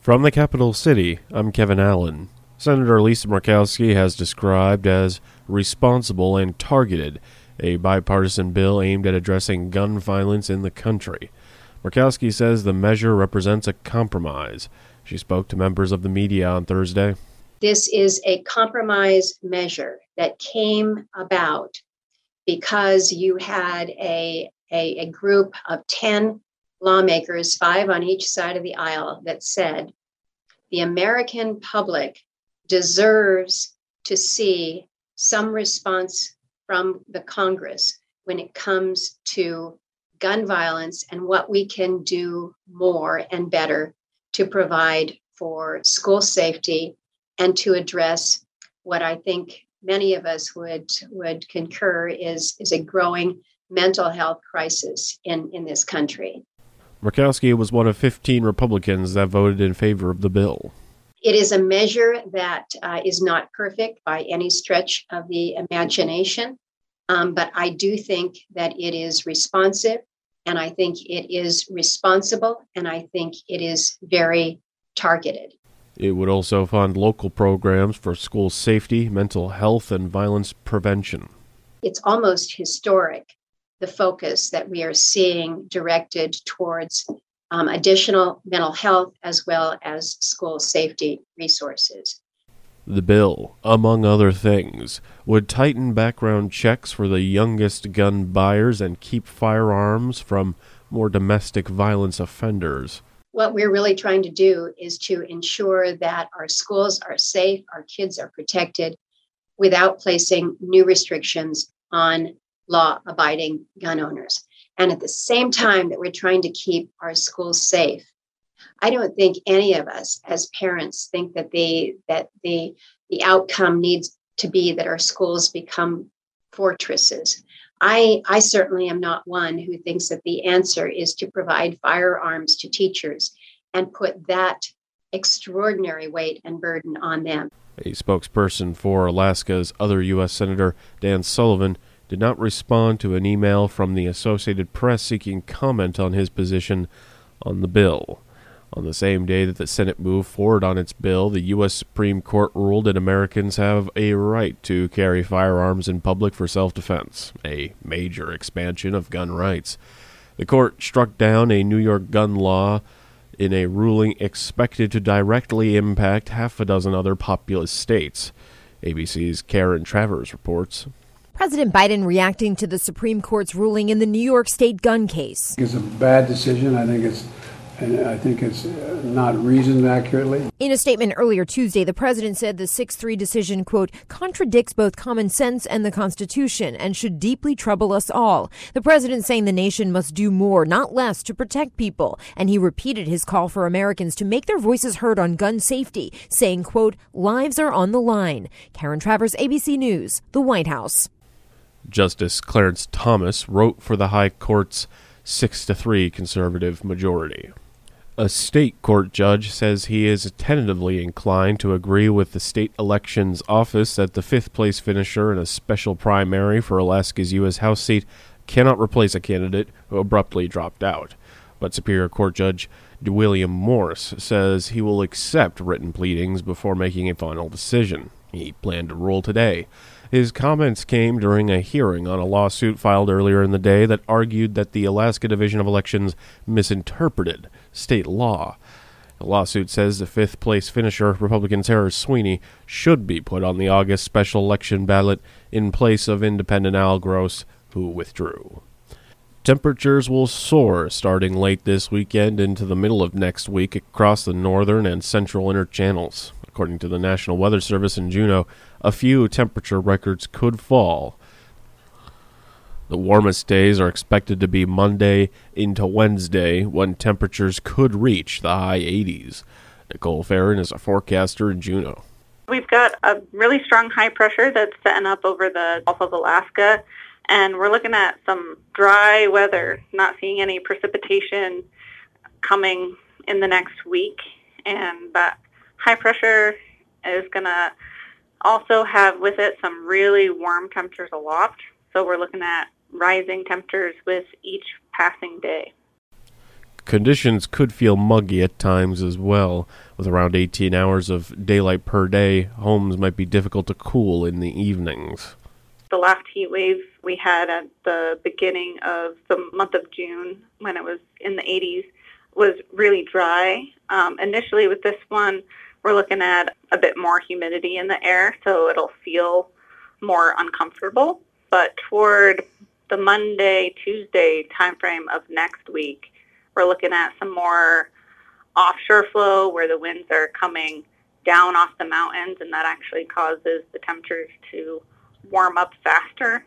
From the capital city, I'm Kevin Allen. Senator Lisa Murkowski has described as responsible and targeted a bipartisan bill aimed at addressing gun violence in the country. Murkowski says the measure represents a compromise. She spoke to members of the media on Thursday. This is a compromise measure that came about because you had a, a, a group of 10 lawmakers, five on each side of the aisle, that said the American public deserves to see some response from the Congress when it comes to gun violence and what we can do more and better to provide for school safety and to address what I think many of us would would concur is is a growing mental health crisis in in this country. Murkowski was one of 15 Republicans that voted in favor of the bill. It is a measure that uh, is not perfect by any stretch of the imagination, um, but I do think that it is responsive, and I think it is responsible, and I think it is very targeted. It would also fund local programs for school safety, mental health, and violence prevention. It's almost historic the focus that we are seeing directed towards um, additional mental health as well as school safety resources. The bill, among other things, would tighten background checks for the youngest gun buyers and keep firearms from more domestic violence offenders. What we're really trying to do is to ensure that our schools are safe, our kids are protected without placing new restrictions on law abiding gun owners. And at the same time that we're trying to keep our schools safe, I don't think any of us as parents think that the that the the outcome needs to be that our schools become fortresses. I, I certainly am not one who thinks that the answer is to provide firearms to teachers and put that extraordinary weight and burden on them. A spokesperson for Alaska's other U.S. Senator Dan Sullivan did not respond to an email from the Associated Press seeking comment on his position on the bill. On the same day that the Senate moved forward on its bill, the U.S. Supreme Court ruled that Americans have a right to carry firearms in public for self defense, a major expansion of gun rights. The court struck down a New York gun law in a ruling expected to directly impact half a dozen other populous states. ABC's Karen Travers reports. President Biden reacting to the Supreme Court's ruling in the New York State gun case. It's a bad decision. I think it's and I think it's not reasoned accurately. In a statement earlier Tuesday, the president said the 6 3 decision, quote, contradicts both common sense and the Constitution and should deeply trouble us all. The president saying the nation must do more, not less, to protect people. And he repeated his call for Americans to make their voices heard on gun safety, saying, quote, lives are on the line. Karen Travers, ABC News, the White House. Justice Clarence Thomas wrote for the High Court's 6 to 3 conservative majority. A state court judge says he is tentatively inclined to agree with the state elections office that the fifth place finisher in a special primary for Alaska's U.S. House seat cannot replace a candidate who abruptly dropped out. But Superior Court Judge William Morse says he will accept written pleadings before making a final decision. He planned to rule today. His comments came during a hearing on a lawsuit filed earlier in the day that argued that the Alaska Division of Elections misinterpreted state law. The lawsuit says the fifth place finisher, Republican Tara Sweeney, should be put on the August special election ballot in place of independent Al Gross, who withdrew. Temperatures will soar starting late this weekend into the middle of next week across the northern and central inner channels. According to the National Weather Service in Juneau, a few temperature records could fall. The warmest days are expected to be Monday into Wednesday, when temperatures could reach the high 80s. Nicole Ferrin is a forecaster in Juneau. We've got a really strong high pressure that's setting up over the Gulf of Alaska, and we're looking at some dry weather, not seeing any precipitation coming in the next week. And that high pressure is going to also have with it some really warm temperatures aloft. So we're looking at rising temperatures with each passing day. Conditions could feel muggy at times as well, With around 18 hours of daylight per day, homes might be difficult to cool in the evenings. The last heat wave we had at the beginning of the month of June, when it was in the 80s, was really dry. Um, initially, with this one, we're looking at a bit more humidity in the air, so it'll feel more uncomfortable. But toward the Monday, Tuesday timeframe of next week, we're looking at some more offshore flow where the winds are coming down off the mountains, and that actually causes the temperatures to warm up faster.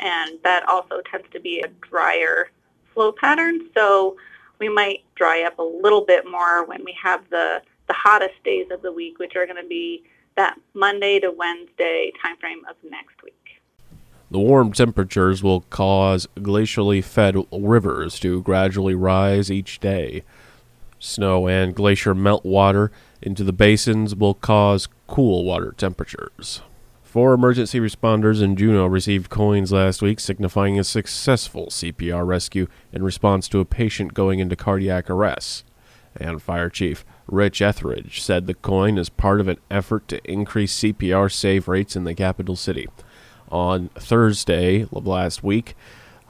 And that also tends to be a drier flow pattern. So we might dry up a little bit more when we have the, the hottest days of the week, which are going to be that Monday to Wednesday timeframe of next week. The warm temperatures will cause glacially fed rivers to gradually rise each day. Snow and glacier meltwater into the basins will cause cool water temperatures. Four emergency responders in Juneau received coins last week signifying a successful CPR rescue in response to a patient going into cardiac arrest. And Fire Chief Rich Etheridge said the coin is part of an effort to increase CPR save rates in the capital city. On Thursday of last week,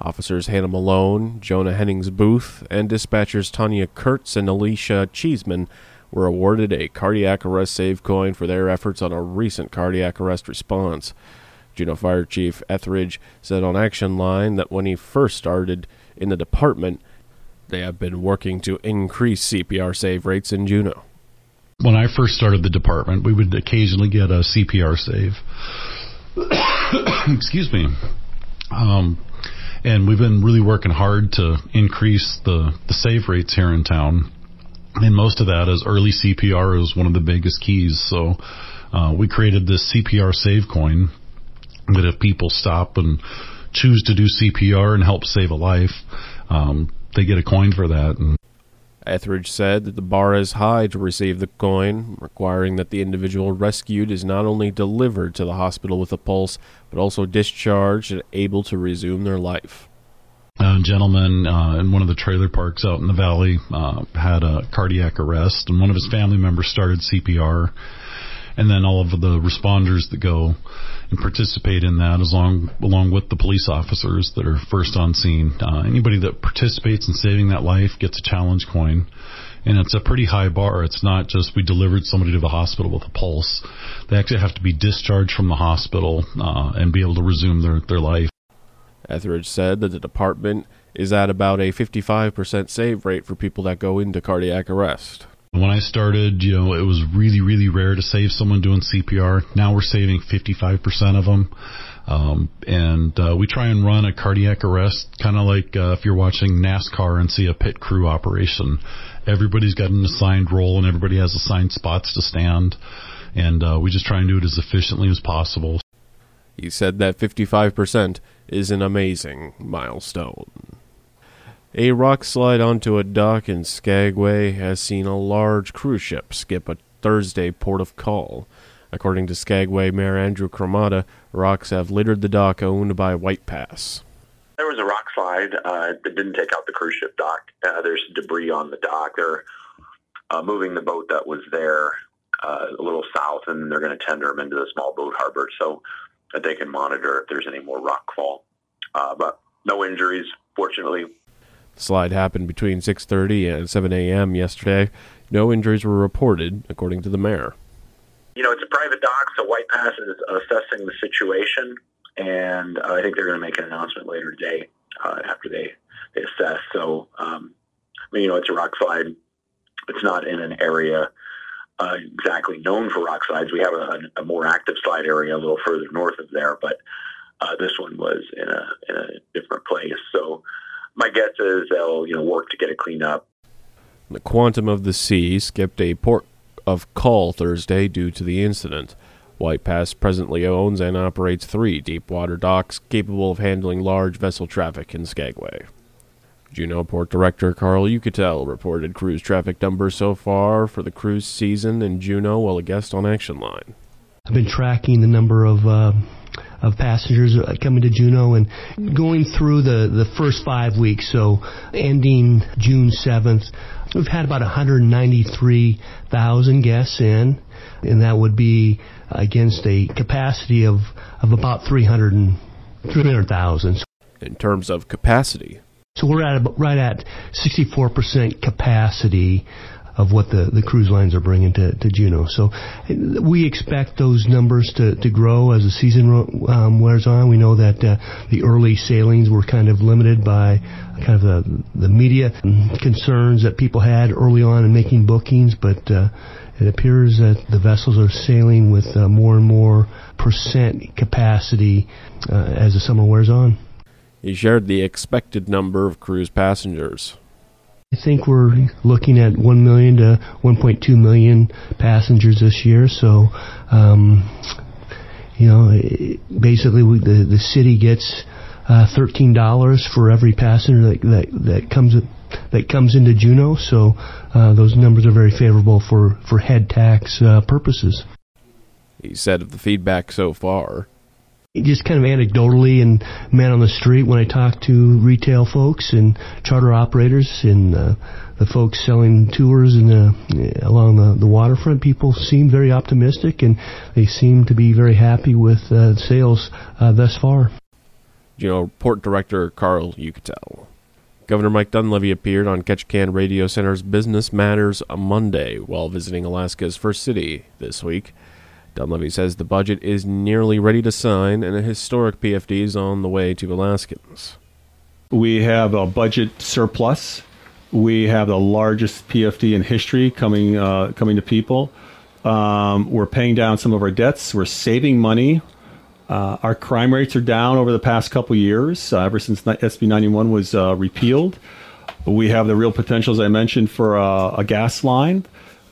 Officers Hannah Malone, Jonah Hennings Booth, and dispatchers Tanya Kurtz and Alicia Cheeseman were awarded a cardiac arrest save coin for their efforts on a recent cardiac arrest response. Juneau Fire Chief Etheridge said on Action Line that when he first started in the department, they have been working to increase CPR save rates in Juneau. When I first started the department, we would occasionally get a CPR save. Excuse me. Um, and we've been really working hard to increase the, the save rates here in town. And most of that is early CPR is one of the biggest keys. So uh, we created this CPR save coin that if people stop and choose to do CPR and help save a life, um, they get a coin for that. And Etheridge said that the bar is high to receive the coin, requiring that the individual rescued is not only delivered to the hospital with a pulse, but also discharged and able to resume their life. A gentleman uh, in one of the trailer parks out in the valley uh, had a cardiac arrest, and one of his family members started CPR and then all of the responders that go and participate in that, along along with the police officers that are first on scene. Uh, anybody that participates in saving that life gets a challenge coin, and it's a pretty high bar. It's not just we delivered somebody to the hospital with a pulse; they actually have to be discharged from the hospital uh, and be able to resume their their life. Etheridge said that the department is at about a 55% save rate for people that go into cardiac arrest. When I started, you know, it was really, really rare to save someone doing CPR. Now we're saving 55% of them. Um, and uh, we try and run a cardiac arrest, kind of like uh, if you're watching NASCAR and see a pit crew operation. Everybody's got an assigned role and everybody has assigned spots to stand. And uh, we just try and do it as efficiently as possible. He said that 55% is an amazing milestone. A rock slide onto a dock in Skagway has seen a large cruise ship skip a Thursday port of call. According to Skagway Mayor Andrew Cremata, rocks have littered the dock owned by White Pass. There was a rock slide uh, that didn't take out the cruise ship dock. Uh, there's debris on the dock. They're uh, moving the boat that was there uh, a little south, and they're going to tender them into the small boat harbor so that they can monitor if there's any more rock fall. Uh, but no injuries, fortunately. The slide happened between 6:30 and 7 a.m. yesterday. No injuries were reported, according to the mayor. You know, it's a private dock, so White Pass is assessing the situation, and I think they're going to make an announcement later today uh, after they they assess. So, um, I mean, you know, it's a rock slide. It's not in an area uh, exactly known for rock slides. We have a, a, more active slide area a little further north of there, but uh, this one was in a in a different place. So my guess is they'll you know work to get it cleaned up. The Quantum of the Sea skipped a port of call Thursday due to the incident. White Pass presently owns and operates three deep water docks capable of handling large vessel traffic in Skagway. Juneau Port Director Carl Uchityl reported cruise traffic numbers so far for the cruise season in Juneau while a guest on Action Line. I've been tracking the number of uh, of passengers uh, coming to Juneau and going through the, the first five weeks, so ending June 7th, we've had about 193,000 guests in, and that would be against a capacity of, of about 300 300,000. In terms of capacity, So we're at right at 64% capacity of what the, the cruise lines are bringing to, to Juneau. So we expect those numbers to, to grow as the season um, wears on. We know that uh, the early sailings were kind of limited by kind of the, the media concerns that people had early on in making bookings, but uh, it appears that the vessels are sailing with uh, more and more percent capacity uh, as the summer wears on. he shared the expected number of cruise passengers. I think we're looking at 1 million to 1.2 million passengers this year. So, um, you know, basically we, the the city gets uh, thirteen dollars for every passenger that, that that comes that comes into Juneau. So uh, those numbers are very favorable for for head tax uh, purposes. He said of the feedback so far. Just kind of anecdotally and man on the street when I talk to retail folks and charter operators and uh, the folks selling tours in the, along the, the waterfront, people seem very optimistic and they seem to be very happy with uh, sales uh, thus far. Juneau Port Director Carl Uchityl. Governor Mike Dunleavy appeared on Ketchikan Radio Center's Business Matters Monday while visiting Alaska's first city this week. Dunleavy says the budget is nearly ready to sign and a historic PFD is on the way to Alaskans. We have a budget surplus. We have the largest PFD in history coming uh, coming to people. Um, we're paying down some of our debts. We're saving money. Uh, our crime rates are down over the past couple years, uh, ever since SB 91 was uh, repealed. We have the real potential, as I mentioned, for a gas line.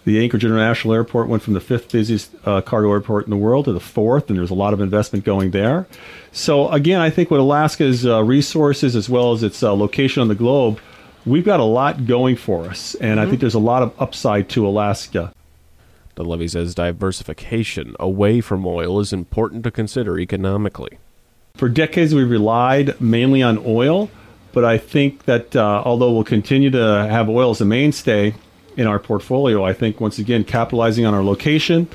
The Anchorage International Airport went from the fifth busiest uh, cargo airport in the world to the fourth, and there's a lot of investment going there. So, again, I think with Alaska's uh, resources as well as its uh, location on the globe, we've got a lot going for us, and I think there's a lot of upside to Alaska. Dunleavy says diversification away from oil is important to consider economically. For decades, we've relied mainly on oil, but I think that uh, although we'll continue to have oil as a mainstay in our portfolio, I think once again capitalizing on our location,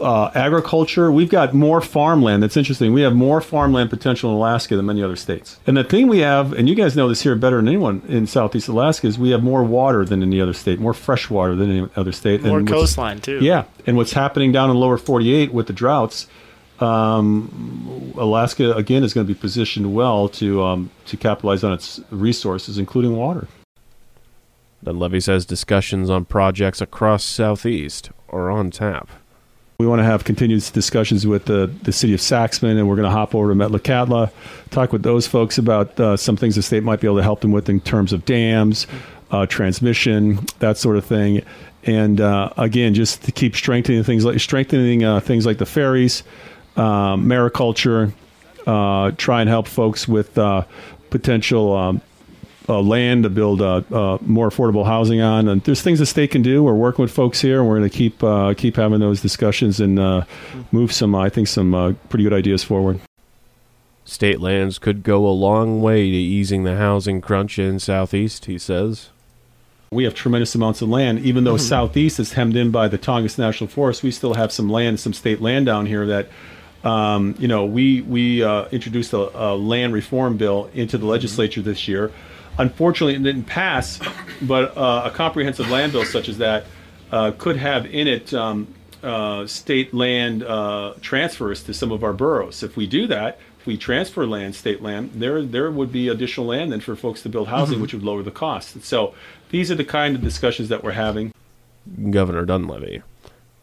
uh, agriculture, we've got more farmland. That's interesting. We have more farmland potential in Alaska than many other states. And the thing we have, and you guys know this here better than anyone in Southeast Alaska, is we have more water than any other state, more fresh water than any other state. More and coastline too. yeah, and what's happening down in lower 48 with the droughts, um, Alaska again is going to be positioned well to um, to capitalize on its resources, including water. Dunleavy says discussions on projects across Southeast are on tap. We want to have continued discussions with the, the city of Saxman, and we're going to hop over to Metlakatla, talk with those folks about uh, some things the state might be able to help them with in terms of dams, uh, transmission, that sort of thing. And uh, again, just to keep strengthening things like strengthening uh, things like the ferries, um, mariculture, uh, try and help folks with uh, potential um, uh, land to build uh, uh, more affordable housing on. And there's things the state can do. We're working with folks here, and we're going to keep uh, keep having those discussions and uh, move some, I think, some uh, pretty good ideas forward. State lands could go a long way to easing the housing crunch in Southeast, he says. We have tremendous amounts of land. Even though southeast is hemmed in by the Tongass National Forest, we still have some land, some state land down here that, um, you know, we we uh, introduced a, a land reform bill into the legislature this year. Unfortunately, it didn't pass, but uh, a comprehensive land bill such as that uh, could have in it um, uh, state land uh, transfers to some of our boroughs. If we do that, if we transfer land, state land, there there would be additional land then for folks to build housing, which would lower the cost. So these are the kind of discussions that we're having. Governor Dunleavy.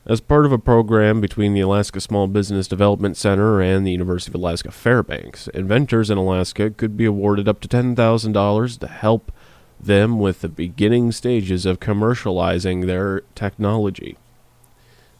As part of a program between the Alaska Small Business Development Center and the University of Alaska Fairbanks, inventors in Alaska could be awarded up to $10,000 to help them with the beginning stages of commercializing their technology.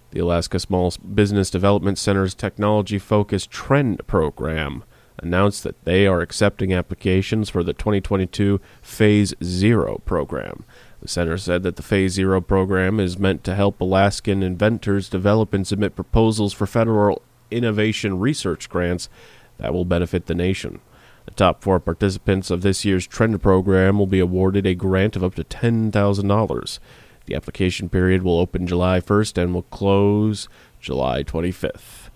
The Alaska Small Business Development Center's technology focused Trend program announced that they are accepting applications for the 2022 Phase Zero program. The center said that the Phase Zero program is meant to help Alaskan inventors develop and submit proposals for federal innovation research grants that will benefit the nation. The top four participants of this year's Trend program will be awarded a grant of up to $10,000. The application period will open July 1st and will close July 25th.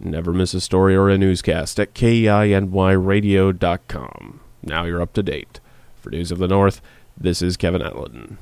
Never miss a story or a newscast at KINYradio.com. Now you're up to date. For News of the North, this is Kevin Allen.